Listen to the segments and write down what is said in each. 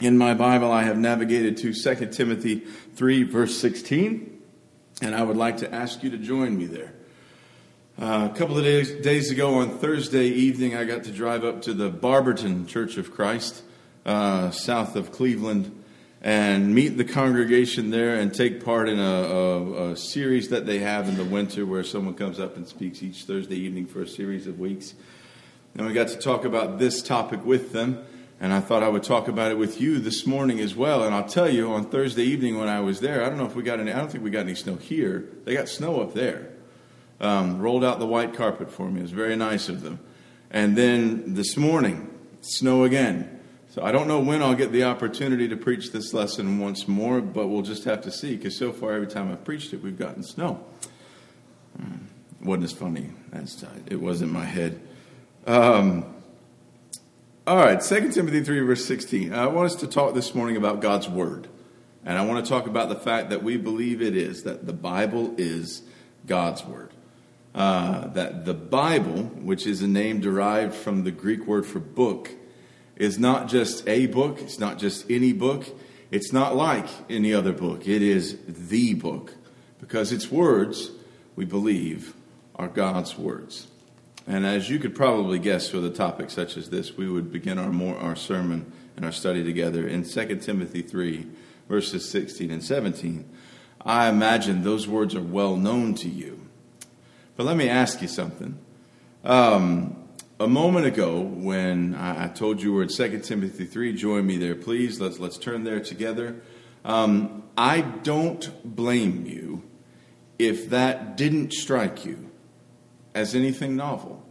In my Bible, I have navigated to 2 Timothy 3, verse 16, and I would like to ask you to join me there. Uh, a couple of days, days, ago on Thursday evening, I got to drive up to the Barberton Church of Christ, uh, south of Cleveland, and meet the congregation there and take part in a, a, a, series that they have in the winter where someone comes up and speaks each Thursday evening for a series of weeks. And we got to talk about this topic with them, and I thought I would talk about it with you this morning as well. And I'll tell you, on Thursday evening when I was there, I don't know if we got any, I don't think we got any snow here. They got snow up there. Um, rolled out the white carpet for me. It was very nice of them. And then this morning, snow again. So I don't know when I'll get the opportunity to preach this lesson once more, but we'll just have to see because so far every time I've preached it, we've gotten snow. It hmm. wasn't as funny as it was in my head. Um, all right, 2 Timothy 3, verse 16. I want us to talk this morning about God's Word. And I want to talk about the fact that we believe it is, that the Bible is God's Word. Uh, that the Bible, which is a name derived from the Greek word for book, is not just a book, it's not just any book, it's not like any other book. It is the book because its words, we believe, are God's words. And as you could probably guess with a topic such as this, we would begin our, more, our sermon and our study together in 2 Timothy 3, verses 16 and 17. I imagine those words are well known to you. But let me ask you something. Um, a moment ago when I, told you we're in 2 Timothy 3, join me there, please. Let's, let's turn there together. Um, I don't blame you if that didn't strike you as anything novel.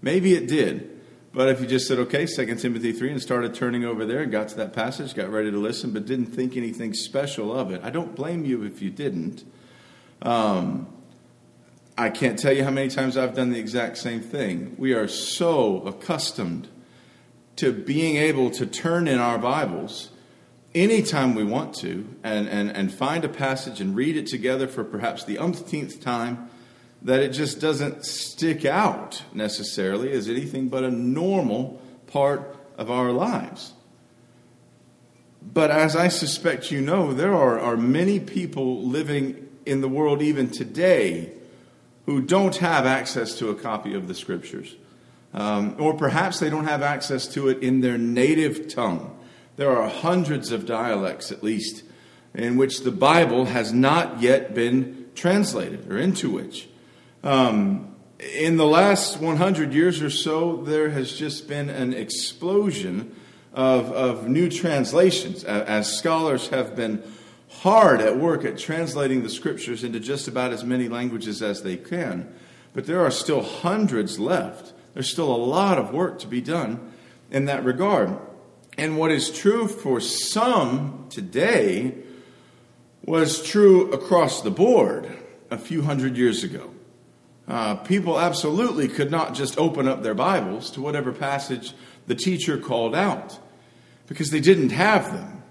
Maybe it did. But if you just said, okay, 2 Timothy 3, and started turning over there and got to that passage, got ready to listen, but didn't think anything special of it, I don't blame you if you didn't. Um, I can't tell you how many times I've done the exact same thing. We are so accustomed to being able to turn in our Bibles anytime we want to and, and, and find a passage and read it together for perhaps the umpteenth time that it just doesn't stick out necessarily as anything but a normal part of our lives. But as I suspect you know, there are, are many people living in the world even today who don't have access to a copy of the scriptures. Um, or perhaps they don't have access to it in their native tongue. There are hundreds of dialects, at least, in which the Bible has not yet been translated, or into which. Um, in the last 100 years or so, there has just been an explosion of, of new translations as scholars have been hard at work at translating the scriptures into just about as many languages as they can. But there are still hundreds left. There's still a lot of work to be done in that regard. And what is true for some today was true across the board a few hundred years ago. Uh, people absolutely could not just open up their Bibles to whatever passage the teacher called out because they didn't have them.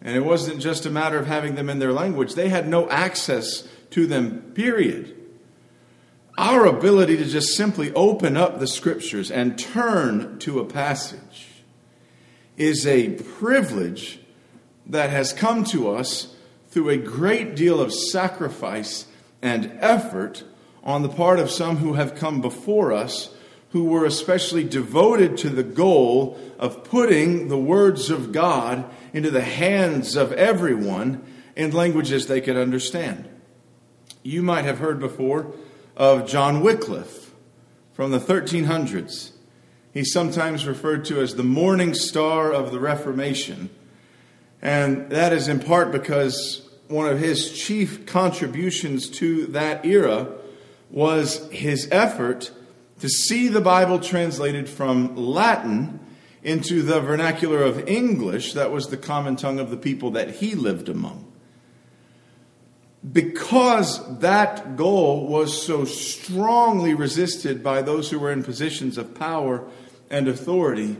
And it wasn't just a matter of having them in their language, they had no access to them, period. Our ability to just simply open up the scriptures and turn to a passage is a privilege that has come to us through a great deal of sacrifice and effort on the part of some who have come before us who were especially devoted to the goal of putting the words of God into the hands of everyone in languages they could understand. You might have heard before of John Wycliffe from the 1300s. He's sometimes referred to as the morning star of the Reformation. And that is in part because one of his chief contributions to that era was his effort to see the Bible translated from Latin into the vernacular of English, that was the common tongue of the people that he lived among. Because that goal was so strongly resisted by those who were in positions of power and authority,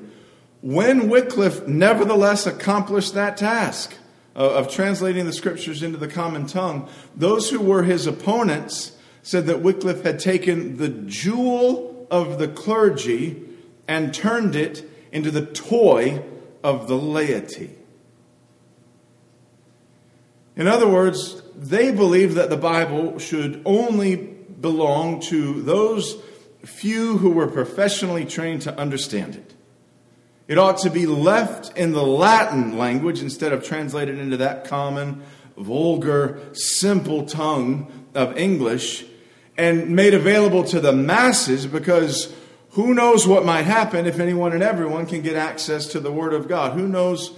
when Wycliffe nevertheless accomplished that task of translating the scriptures into the common tongue, those who were his opponents said that Wycliffe had taken the jewel of the clergy and turned it into the toy of the laity. In other words, they believed that the Bible should only belong to those few who were professionally trained to understand it. It ought to be left in the Latin language instead of translated into that common, vulgar, simple tongue of English and made available to the masses because who knows what might happen if anyone and everyone can get access to the Word of God? Who knows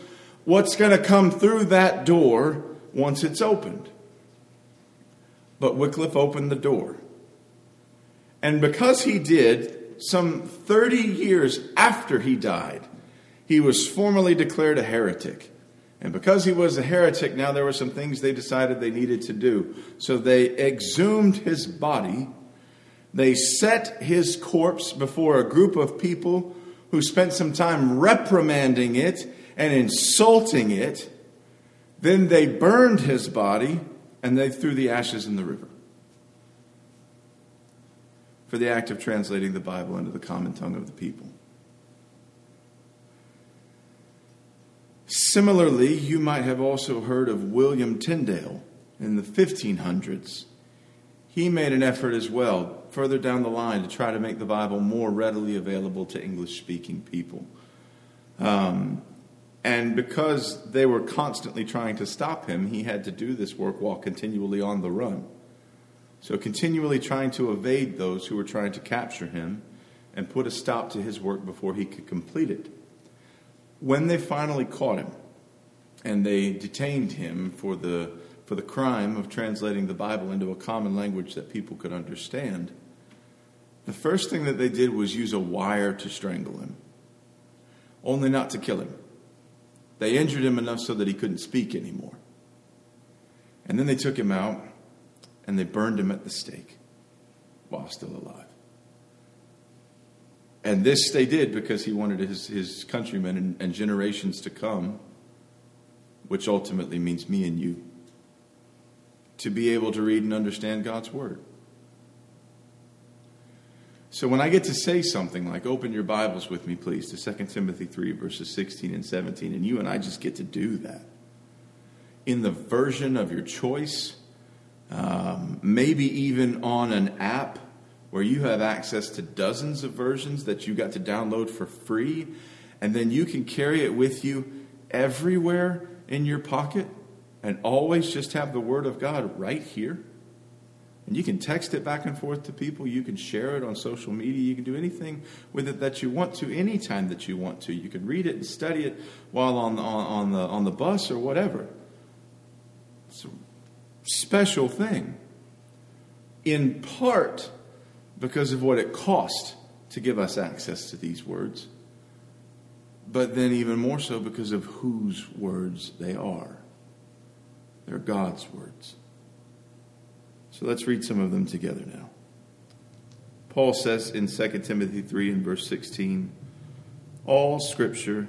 what's going to come through that door once it's opened? But Wycliffe opened the door. And because he did, some 30 years after he died, he was formally declared a heretic. And because he was a heretic, now there were some things they decided they needed to do. So they exhumed his body, they set his corpse before a group of people who spent some time reprimanding it and insulting it. Then they burned his body and they threw the ashes in the river for the act of translating the Bible into the common tongue of the people. Similarly, you might have also heard of William Tyndale in the 1500s. He made an effort as well, further down the line, to try to make the Bible more readily available to English speaking people. Um, and because they were constantly trying to stop him, he had to do this work while continually on the run. So, continually trying to evade those who were trying to capture him and put a stop to his work before he could complete it. When they finally caught him and they detained him for the, for the crime of translating the Bible into a common language that people could understand, the first thing that they did was use a wire to strangle him, only not to kill him. They injured him enough so that he couldn't speak anymore. And then they took him out and they burned him at the stake while still alive. And this they did because he wanted his, his countrymen and, and generations to come, which ultimately means me and you, to be able to read and understand God's Word. So when I get to say something like, open your Bibles with me, please, to 2 Timothy 3, verses 16 and 17, and you and I just get to do that in the version of your choice um, maybe even on an app where you have access to dozens of versions that you got to download for free, and then you can carry it with you everywhere in your pocket and always just have the Word of God right here. And you can text it back and forth to people. You can share it on social media. You can do anything with it that you want to, anytime that you want to. You can read it and study it while on, on, on the, on the bus or whatever. It's a special thing, in part because of what it cost to give us access to these words, but then even more so because of whose words they are. They're God's words. So let's read some of them together now. Paul says in 2 Timothy 3 and verse 16 All scripture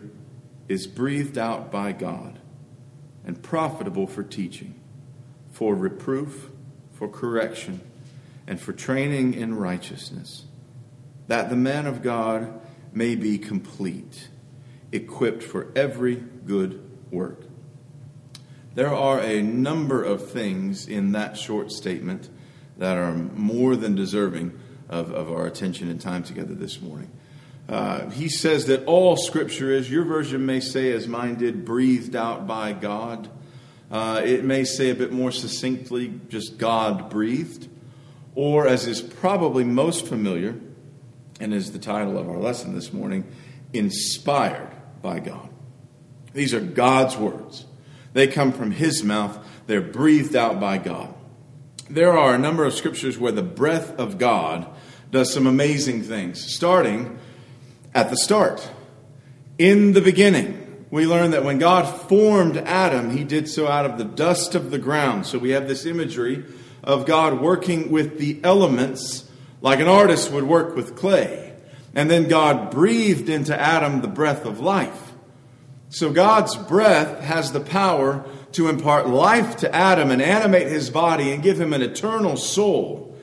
is breathed out by God and profitable for teaching for reproof, for correction, and for training in righteousness, that the man of God may be complete, equipped for every good work. There are a number of things in that short statement that are more than deserving of, of our attention and time together this morning. Uh, he says that all scripture is, your version may say, as mine did, breathed out by God. Uh, it may say a bit more succinctly, just God breathed, or as is probably most familiar, and is the title of our lesson this morning, inspired by God. These are God's words. They come from His mouth, they're breathed out by God. There are a number of scriptures where the breath of God does some amazing things, starting at the start. In the beginning, we learn that when God formed Adam, he did so out of the dust of the ground. So we have this imagery of God working with the elements like an artist would work with clay. And then God breathed into Adam the breath of life. So God's breath has the power to impart life to Adam and animate his body and give him an eternal soul.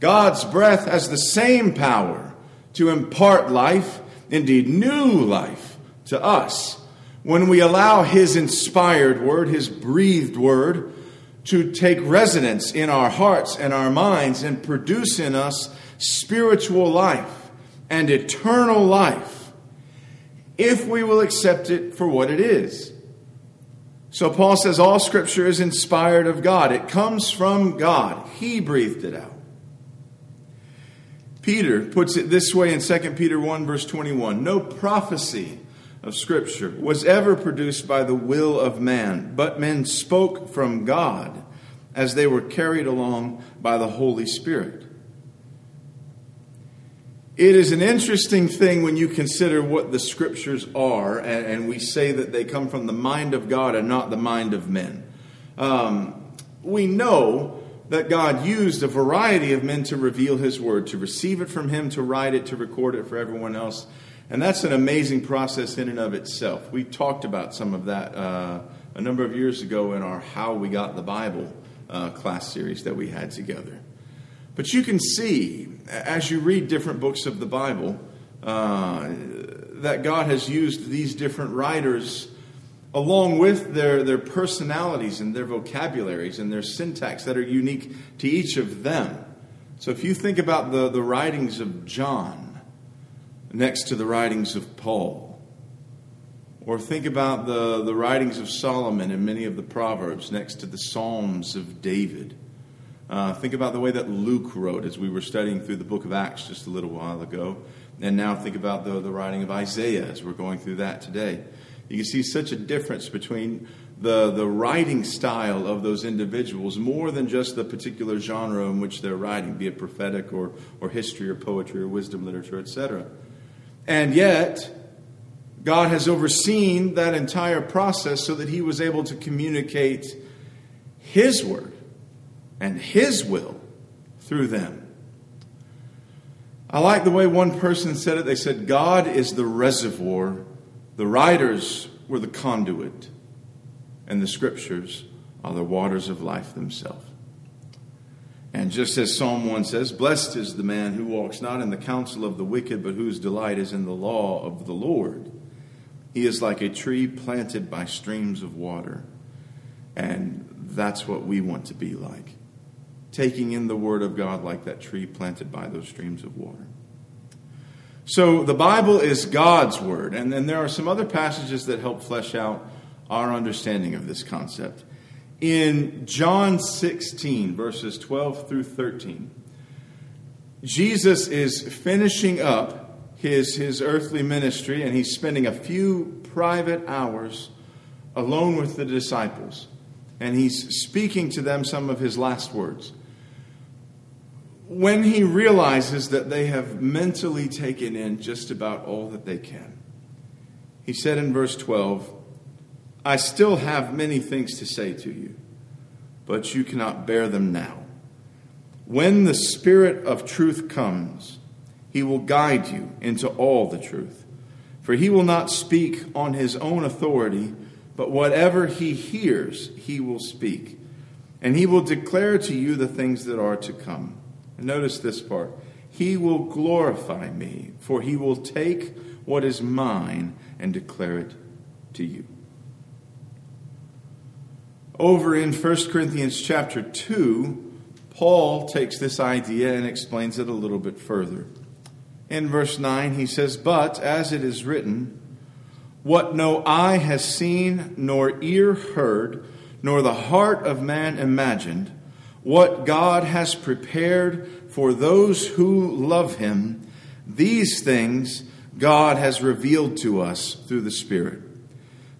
God's breath has the same power to impart life, indeed new life, to us when we allow His inspired word, His breathed word, to take residence in our hearts and our minds and produce in us spiritual life and eternal life, if we will accept it for what it is. So Paul says all scripture is inspired of God. It comes from God. He breathed it out. Peter puts it this way in 2 Peter 1, verse 21 No prophecy of Scripture was ever produced by the will of man, but men spoke from God as they were carried along by the Holy Spirit. It is an interesting thing when you consider what the scriptures are, and, and, we say that they come from the mind of God and not the mind of men. Um, we know that God used a variety of men to reveal His word, to receive it from Him, to write it, to record it for everyone else. And that's an amazing process in and of itself. We talked about some of that uh, a number of years ago in our How We Got the Bible uh, class series that we had together. But you can see, as you read different books of the Bible, uh, that God has used these different writers along with their, their personalities and their vocabularies and their syntax that are unique to each of them. So if you think about the, the writings of John next to the writings of Paul, or think about the, the writings of Solomon and many of the Proverbs next to the Psalms of David, uh, think about the way that Luke wrote as we were studying through the book of Acts just a little while ago. And now think about the, the writing of Isaiah as we're going through that today. You can see such a difference between the, the writing style of those individuals more than just the particular genre in which they're writing, be it prophetic or, or history or poetry or wisdom literature, etc. And yet, God has overseen that entire process so that He was able to communicate His word and His will through them. I like the way one person said it. They said, God is the reservoir, the writers were the conduit, and the scriptures are the waters of life themselves. And just as Psalm 1 says, Blessed is the man who walks not in the counsel of the wicked, but whose delight is in the law of the Lord. He is like a tree planted by streams of water. And that's what we want to be like taking in the Word of God like that tree planted by those streams of water. So the Bible is God's Word, and then there are some other passages that help flesh out our understanding of this concept. In John 16, verses 12 through 13, Jesus is finishing up his, his earthly ministry, and he's spending a few private hours alone with the disciples. And he's speaking to them some of his last words when he realizes that they have mentally taken in just about all that they can. He said in verse 12, I still have many things to say to you, but you cannot bear them now. When the Spirit of truth comes, he will guide you into all the truth. For he will not speak on his own authority, but whatever he hears, he will speak. And he will declare to you the things that are to come. And notice this part He will glorify me, for he will take what is mine and declare it to you. Over in 1 Corinthians chapter 2, Paul takes this idea and explains it a little bit further. In verse 9, he says, But as it is written, what no eye has seen, nor ear heard, nor the heart of man imagined, what God has prepared for those who love Him, these things God has revealed to us through the Spirit.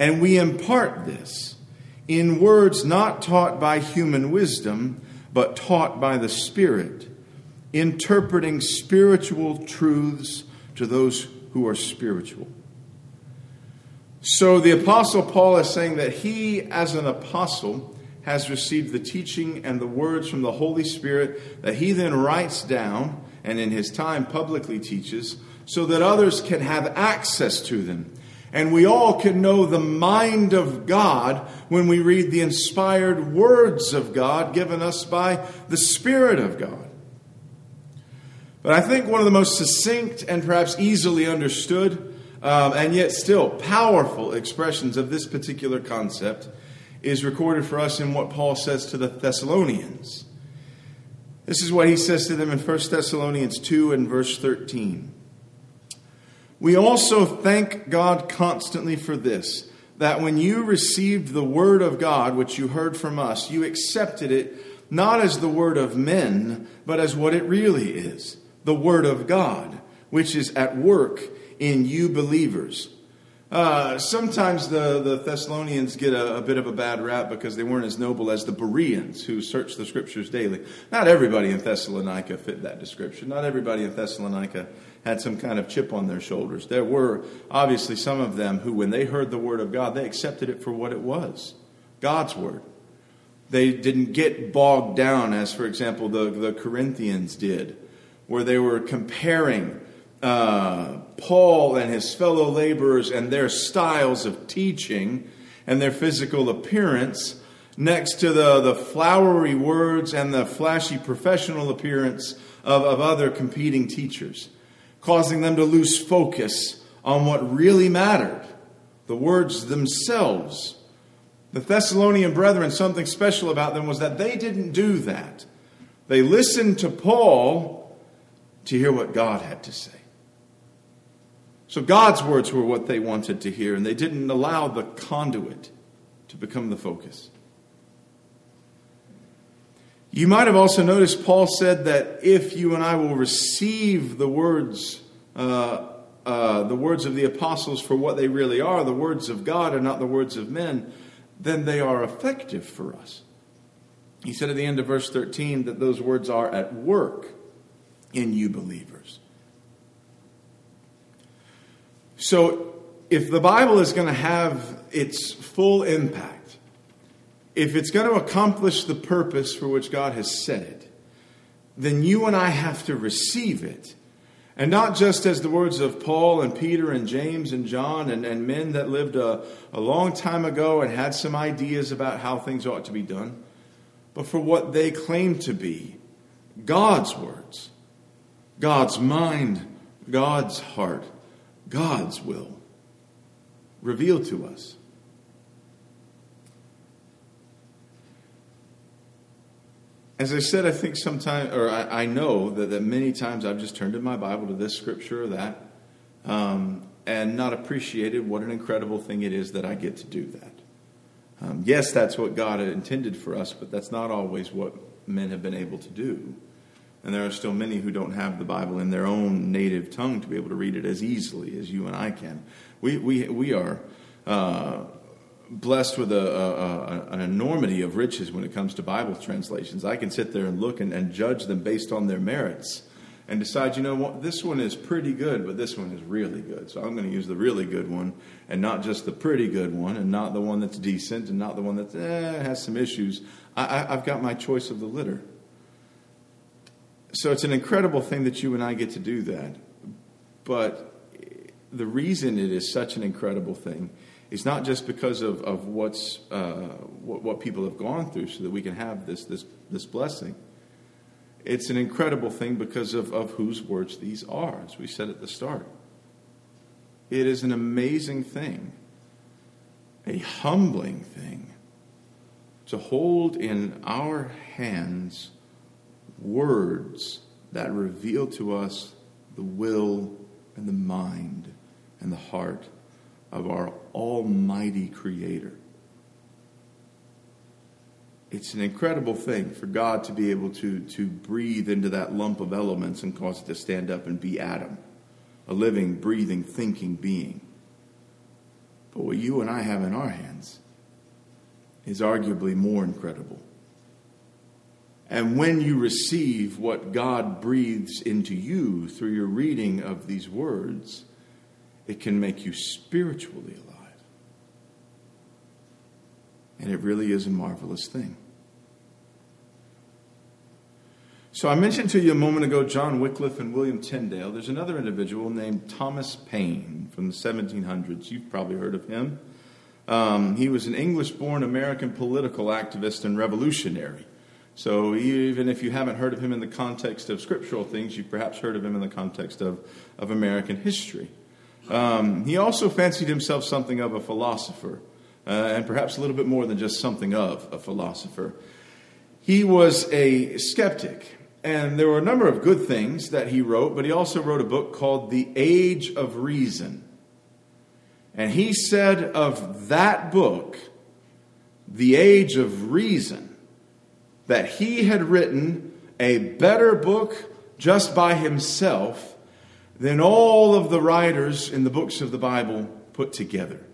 And we impart this in words not taught by human wisdom, but taught by the Spirit, interpreting spiritual truths to those who are spiritual. So the Apostle Paul is saying that he, as an apostle, has received the teaching and the words from the Holy Spirit that he then writes down and in his time publicly teaches so that others can have access to them. And we all can know the mind of God when we read the inspired words of God given us by the Spirit of God. But I think one of the most succinct and perhaps easily understood um, and yet still powerful expressions of this particular concept is recorded for us in what Paul says to the Thessalonians. This is what he says to them in 1 Thessalonians 2 and verse 13. We also thank God constantly for this that when you received the word of God, which you heard from us, you accepted it not as the word of men, but as what it really is the word of God, which is at work in you believers. Uh, sometimes the, the Thessalonians get a, a, bit of a bad rap because they weren't as noble as the Bereans who searched the scriptures daily. Not everybody in Thessalonica fit that description. Not everybody in Thessalonica had some kind of chip on their shoulders. There were obviously some of them who, when they heard the word of God, they accepted it for what it was God's word. They didn't get bogged down, as, for example, the, the Corinthians did, where they were comparing uh, Paul and his fellow laborers and their styles of teaching and their physical appearance next to the, the flowery words and the flashy professional appearance of, of other competing teachers, causing them to lose focus on what really mattered the words themselves. The Thessalonian brethren, something special about them was that they didn't do that. They listened to Paul to hear what God had to say. So God's words were what they wanted to hear, and they didn't allow the conduit to become the focus. You might have also noticed Paul said that if you and I will receive the words, uh, uh, the words of the apostles for what they really are, the words of God and not the words of men, then they are effective for us. He said at the end of verse 13 that those words are at work in you believers. So, if the Bible is going to have its full impact, if it's going to accomplish the purpose for which God has set it, then you and I have to receive it. And not just as the words of Paul and Peter and James and John and, and men that lived a, a long time ago and had some ideas about how things ought to be done, but for what they claim to be God's words, God's mind, God's heart. God's will revealed to us. As I said, I think sometimes, or I, I know that, that many times I've just turned in my Bible to this scripture or that, um, and not appreciated what an incredible thing it is that I get to do that. Um, yes, that's what God intended for us, but that's not always what men have been able to do. And there are still many who don't have the Bible in their own native tongue to be able to read it as easily as you and I can. We, we, we are uh, blessed with a, a, a, an enormity of riches when it comes to Bible translations. I can sit there and look and, and judge them based on their merits and decide, you know what, this one is pretty good, but this one is really good. So I'm going to use the really good one and not just the pretty good one and not the one that's decent and not the one that eh, has some issues. I, I, I've got my choice of the litter. So it's an incredible thing that you and I get to do that. But the reason it is such an incredible thing is not just because of, of what's, uh, what, what people have gone through so that we can have this, this, this blessing. It's an incredible thing because of, of whose words these are, as we said at the start. It is an amazing thing, a humbling thing, to hold in our hands words that reveal to us the will and the mind and the heart of our Almighty Creator. It's an incredible thing for God to be able to, to breathe into that lump of elements and cause it to stand up and be Adam, a living, breathing, thinking being. But what you and I have in our hands is arguably more incredible. And when you receive what God breathes into you through your reading of these words, it can make you spiritually alive. And it really is a marvelous thing. So I mentioned to you a moment ago John Wycliffe and William Tyndale. There's another individual named Thomas Paine from the 1700s. You've probably heard of him. Um, he was an English born American political activist and revolutionary. So even if you haven't heard of him in the context of scriptural things, you've perhaps heard of him in the context of, of American history. Um, he also fancied himself something of a philosopher, uh, and perhaps a little bit more than just something of a philosopher. He was a skeptic, and there were a number of good things that he wrote, but he also wrote a book called The Age of Reason. And he said of that book, The Age of Reason, that he had written a better book just by himself than all of the writers in the books of the Bible put together.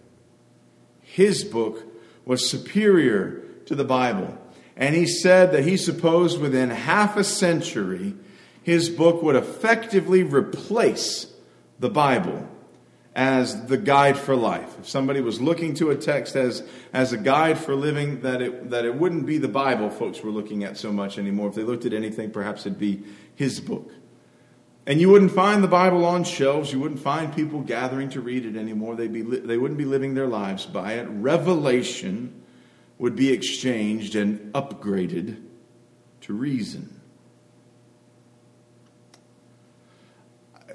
His book was superior to the Bible. And he said that he supposed within half a century, his book would effectively replace the Bible as the guide for life. If somebody was looking to a text as, as a guide for living, that it, that it wouldn't be the Bible folks were looking at so much anymore. If they looked at anything, perhaps it'd be his book. And you wouldn't find the Bible on shelves. You wouldn't find people gathering to read it anymore. They'd be, they wouldn't be living their lives by it. Revelation would be exchanged and upgraded to reason.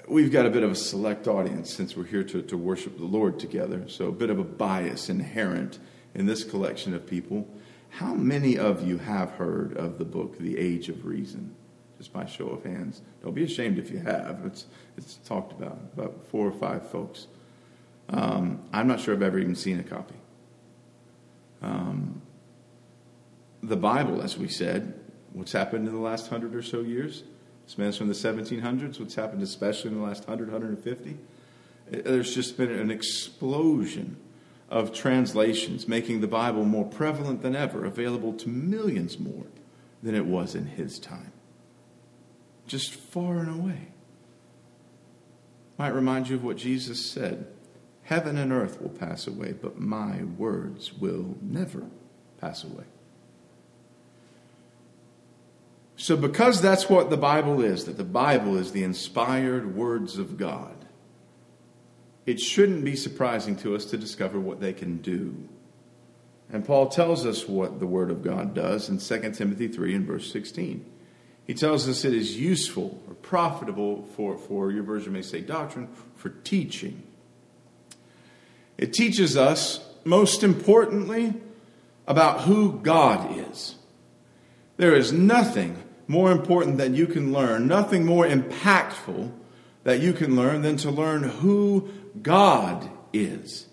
We've got a bit of a select audience since we're here to, to worship the Lord together, so a bit of a bias inherent in this collection of people. How many of you have heard of the book, The Age of Reason? Just by show of hands. Don't be ashamed if you have. It's, it's talked about, about four or five folks. Um, I'm not sure I've ever even seen a copy. Um, the Bible, as we said, what's happened in the last hundred or so years? Man's from the 1700s. What's happened, especially in the last 100, 150? There's just been an explosion of translations, making the Bible more prevalent than ever, available to millions more than it was in his time. Just far and away. Might remind you of what Jesus said Heaven and earth will pass away, but my words will never pass away. So, because that's what the Bible is, that the Bible is the inspired words of God, it shouldn't be surprising to us to discover what they can do. And Paul tells us what the Word of God does in 2 Timothy 3 and verse 16. He tells us it is useful or profitable for, for your version may say doctrine, for teaching it teaches us, most importantly, about who God is. There is nothing more important that you can learn, nothing more impactful that you can learn than to learn who God is.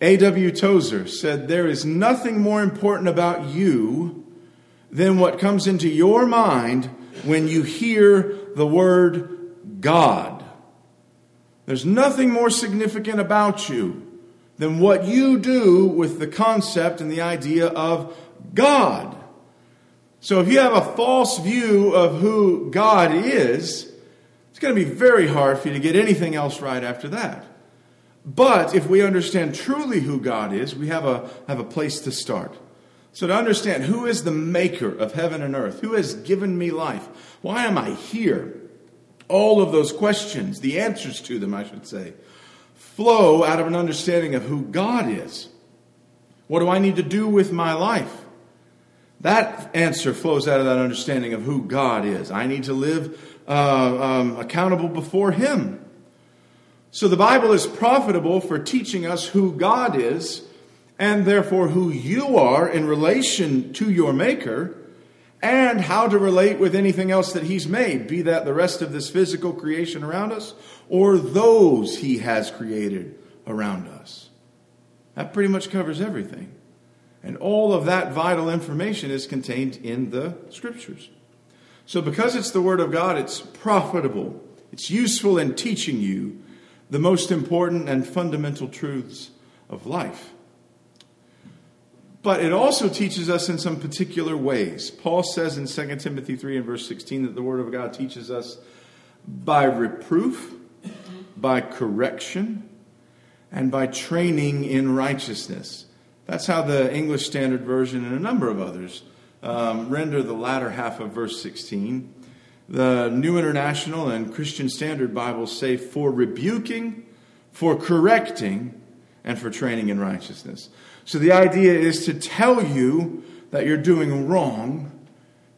A.W. Tozer said, There is nothing more important about you than what comes into your mind when you hear the word God. There's nothing more significant about you than what you do with the concept and the idea of God. So if you have a false view of who God is, it's going to be very hard for you to get anything else right after that. But if we understand truly who God is, we have a, have a place to start. So, to understand who is the maker of heaven and earth, who has given me life, why am I here? All of those questions, the answers to them, I should say, flow out of an understanding of who God is. What do I need to do with my life? That answer flows out of that understanding of who God is. I need to live uh, um, accountable before Him. So the Bible is profitable for teaching us who God is and therefore who you are in relation to your Maker and how to relate with anything else that He's made, be that the rest of this physical creation around us or those He has created around us. That pretty much covers everything. And all of that vital information is contained in the Scriptures. So, because it's the Word of God, it's profitable, it's useful in teaching you the most important and fundamental truths of life. But it also teaches us in some particular ways. Paul says in 2 Timothy 3 and verse 16 that the Word of God teaches us by reproof, by correction, and by training in righteousness. That's how the English Standard Version and a number of others um, render the latter half of verse 16. The New International and Christian Standard Bibles say, for rebuking, for correcting, and for training in righteousness. So the idea is to tell you that you're doing wrong,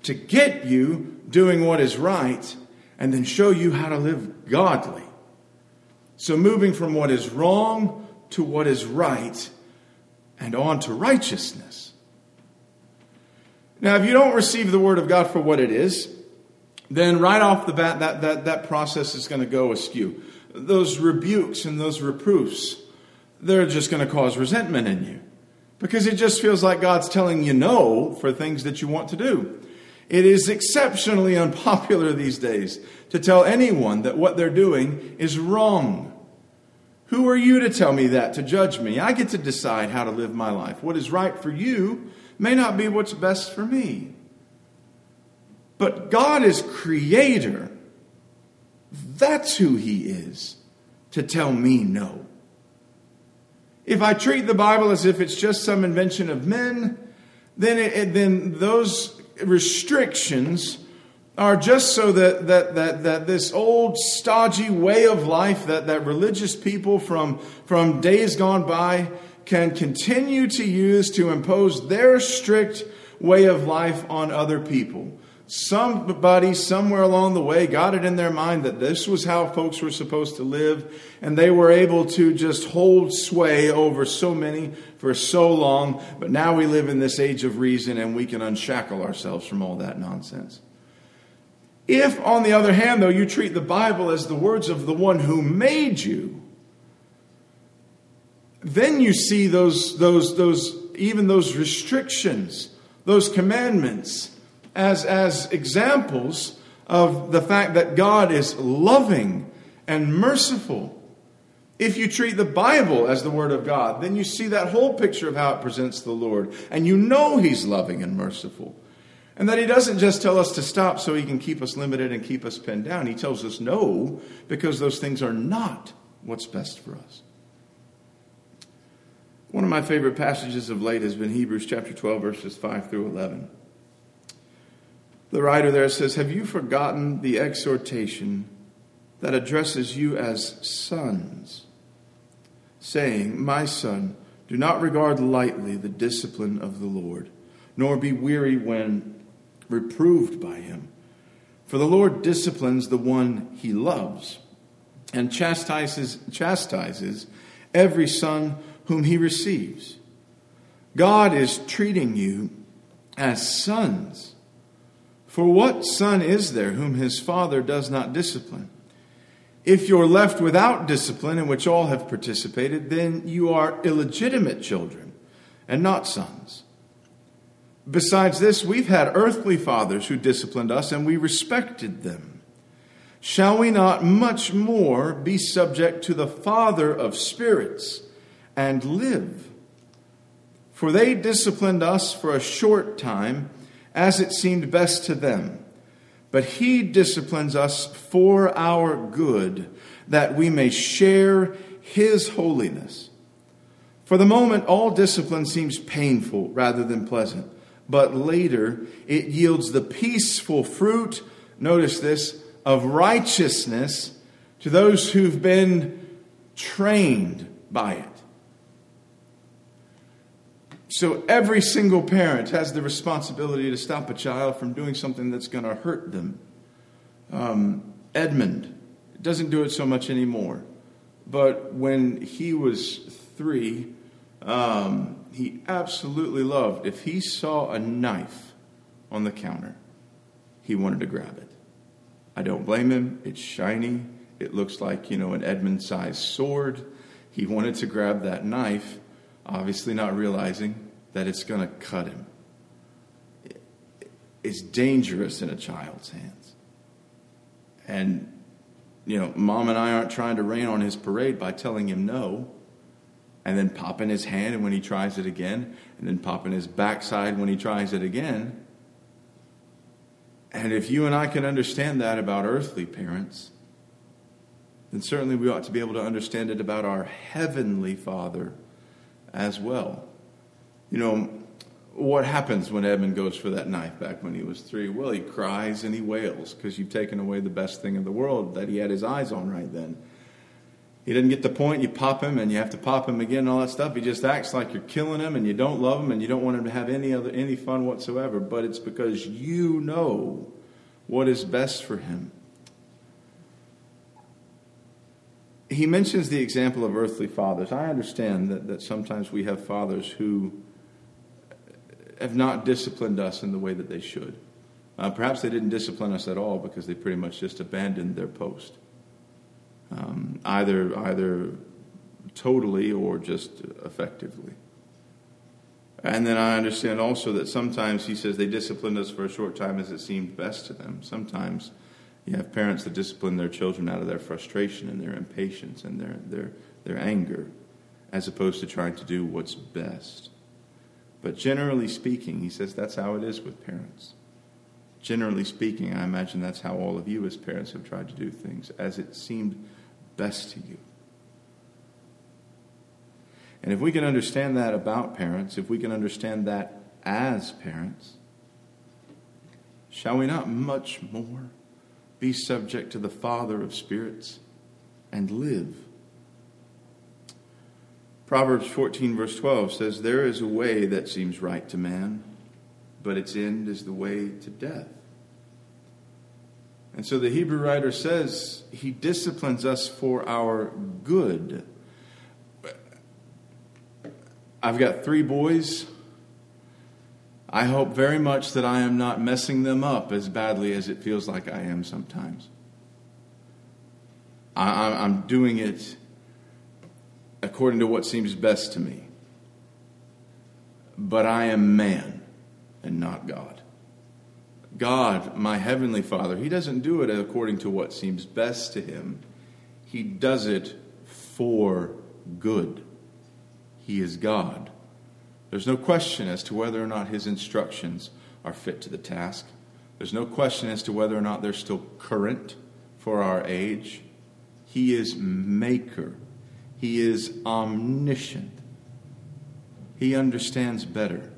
to get you doing what is right, and then show you how to live godly. So moving from what is wrong to what is right and on to righteousness. Now, if you don't receive the Word of God for what it is, then right off the bat, that, that, that process is going to go askew. Those rebukes and those reproofs, they're just going to cause resentment in you because it just feels like God's telling you no for things that you want to do. It is exceptionally unpopular these days to tell anyone that what they're doing is wrong. Who are you to tell me that, to judge me? I get to decide how to live my life. What is right for you may not be what's best for me. But God is creator. That's who He is to tell me no. If I treat the Bible as if it's just some invention of men, then, it, then those restrictions are just so that, that, that, that this old stodgy way of life that, that religious people from, from days gone by can continue to use to impose their strict way of life on other people. Somebody somewhere along the way got it in their mind that this was how folks were supposed to live, and they were able to just hold sway over so many for so long. But now we live in this age of reason, and we can unshackle ourselves from all that nonsense. If, on the other hand, though, you treat the Bible as the words of the one who made you, then you see those, those, those, even those restrictions, those commandments, as, as examples of the fact that God is loving and merciful. If you treat the Bible as the Word of God, then you see that whole picture of how it presents the Lord, and you know He's loving and merciful. And that he doesn't just tell us to stop so he can keep us limited and keep us pinned down. He tells us no because those things are not what's best for us. One of my favorite passages of late has been Hebrews chapter 12, verses 5 through 11. The writer there says, Have you forgotten the exhortation that addresses you as sons, saying, My son, do not regard lightly the discipline of the Lord, nor be weary when reproved by him. For the Lord disciplines the one he loves and chastises, chastises every son whom he receives. God is treating you as sons. For what son is there whom his father does not discipline? If you're left without discipline, in which all have participated, then you are illegitimate children and not sons. Besides this, we've had earthly fathers who disciplined us, and we respected them. Shall we not much more be subject to the Father of spirits and live? For they disciplined us for a short time, as it seemed best to them. But He disciplines us for our good, that we may share His holiness. For the moment, all discipline seems painful rather than pleasant but later it yields the peaceful fruit, notice this, of righteousness to those who've been trained by it. So every single parent has the responsibility to stop a child from doing something that's going to hurt them. Um, Edmund doesn't do it so much anymore, but when he was three, um, he absolutely loved. If he saw a knife on the counter, he wanted to grab it. I don't blame him. It's shiny. It looks like, you know, an Edmund sized sword. He wanted to grab that knife, obviously not realizing that it's going to cut him. It's dangerous in a child's hands. And, you know, mom and I aren't trying to rain on his parade by telling him no and then popping his hand when he tries it again, and then popping his backside when he tries it again. And if you and I can understand that about earthly parents, then certainly we ought to be able to understand it about our heavenly Father as well. you know, what happens when Edmund goes for that knife back when he was three? Well, he cries and he wails because you've taken away the best thing in the world that he had his eyes on right then. He doesn't get the point, you pop him and you have to pop him again and all that stuff. He just acts like you're killing him and you don't love him and you don't want him to have any other any fun whatsoever. But it's because you know what is best for him. He mentions the example of earthly fathers. I understand that, that sometimes we have fathers who have not disciplined us in the way that they should. Uh, perhaps they didn't discipline us at all because they pretty much just abandoned their post, um, either either totally or just effectively. And then I understand also that sometimes he says they disciplined us for a short time as it seemed best to them. Sometimes you have parents that discipline their children out of their frustration and their impatience and their, their, their anger, as opposed to trying to do what's best. But generally speaking, he says that's how it is with parents. Generally speaking, I imagine that's how all of you as parents have tried to do things, as it seemed best to you. And if we can understand that about parents, if we can understand that as parents, shall we not much more be subject to the Father of spirits and live? Proverbs 14, verse 12 says, There is a way that seems right to man, but its end is the way to death. And so the Hebrew writer says he disciplines us for our good. I've got three boys. I hope very much that I am not messing them up as badly as it feels like I am sometimes. I, am doing it according to what seems best to me. But I am man and not God. God, my heavenly Father, He doesn't do it according to what seems best to Him, He does it for good. He is God. There's no question as to whether or not His instructions are fit to the task. There's no question as to whether or not they're still current for our age. He is Maker. He is omniscient. He understands better.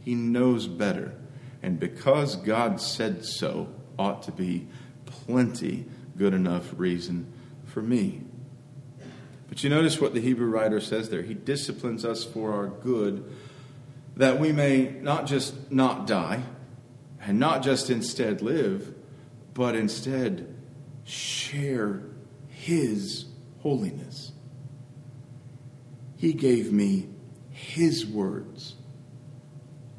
He knows better. And because God said so, ought to be plenty good enough reason for me. But you notice what the Hebrew writer says there. He disciplines us for our good, that we may not just not die, and not just instead live, but instead share His holiness. He gave me His words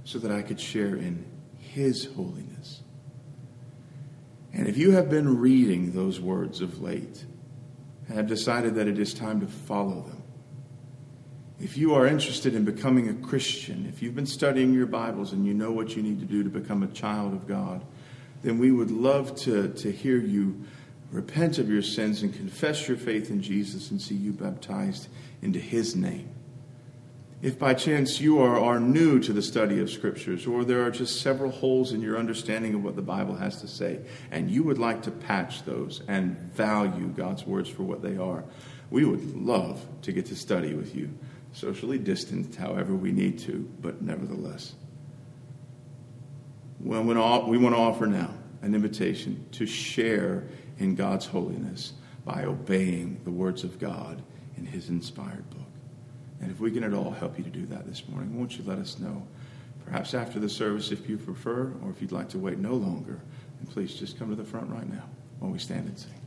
so that I could share in His holiness. And if you have been reading those words of late and have decided that it is time to follow them, if you are interested in becoming a Christian, if you've been studying your Bibles and you know what you need to do to become a child of God, then we would love to, to hear you repent of your sins and confess your faith in Jesus and see you baptized into his name. If by chance you are, are new to the study of scriptures, or there are just several holes in your understanding of what the Bible has to say, and you would like to patch those and value God's words for what they are, we would love to get to study with you, socially distanced, however we need to, but nevertheless. We want to offer now an invitation to share in God's holiness by obeying the words of God in His inspired book. And if we can at all help you to do that this morning, won't you let us know? Perhaps after the service, if you prefer, or if you'd like to wait no longer, then please just come to the front right now while we stand and sing.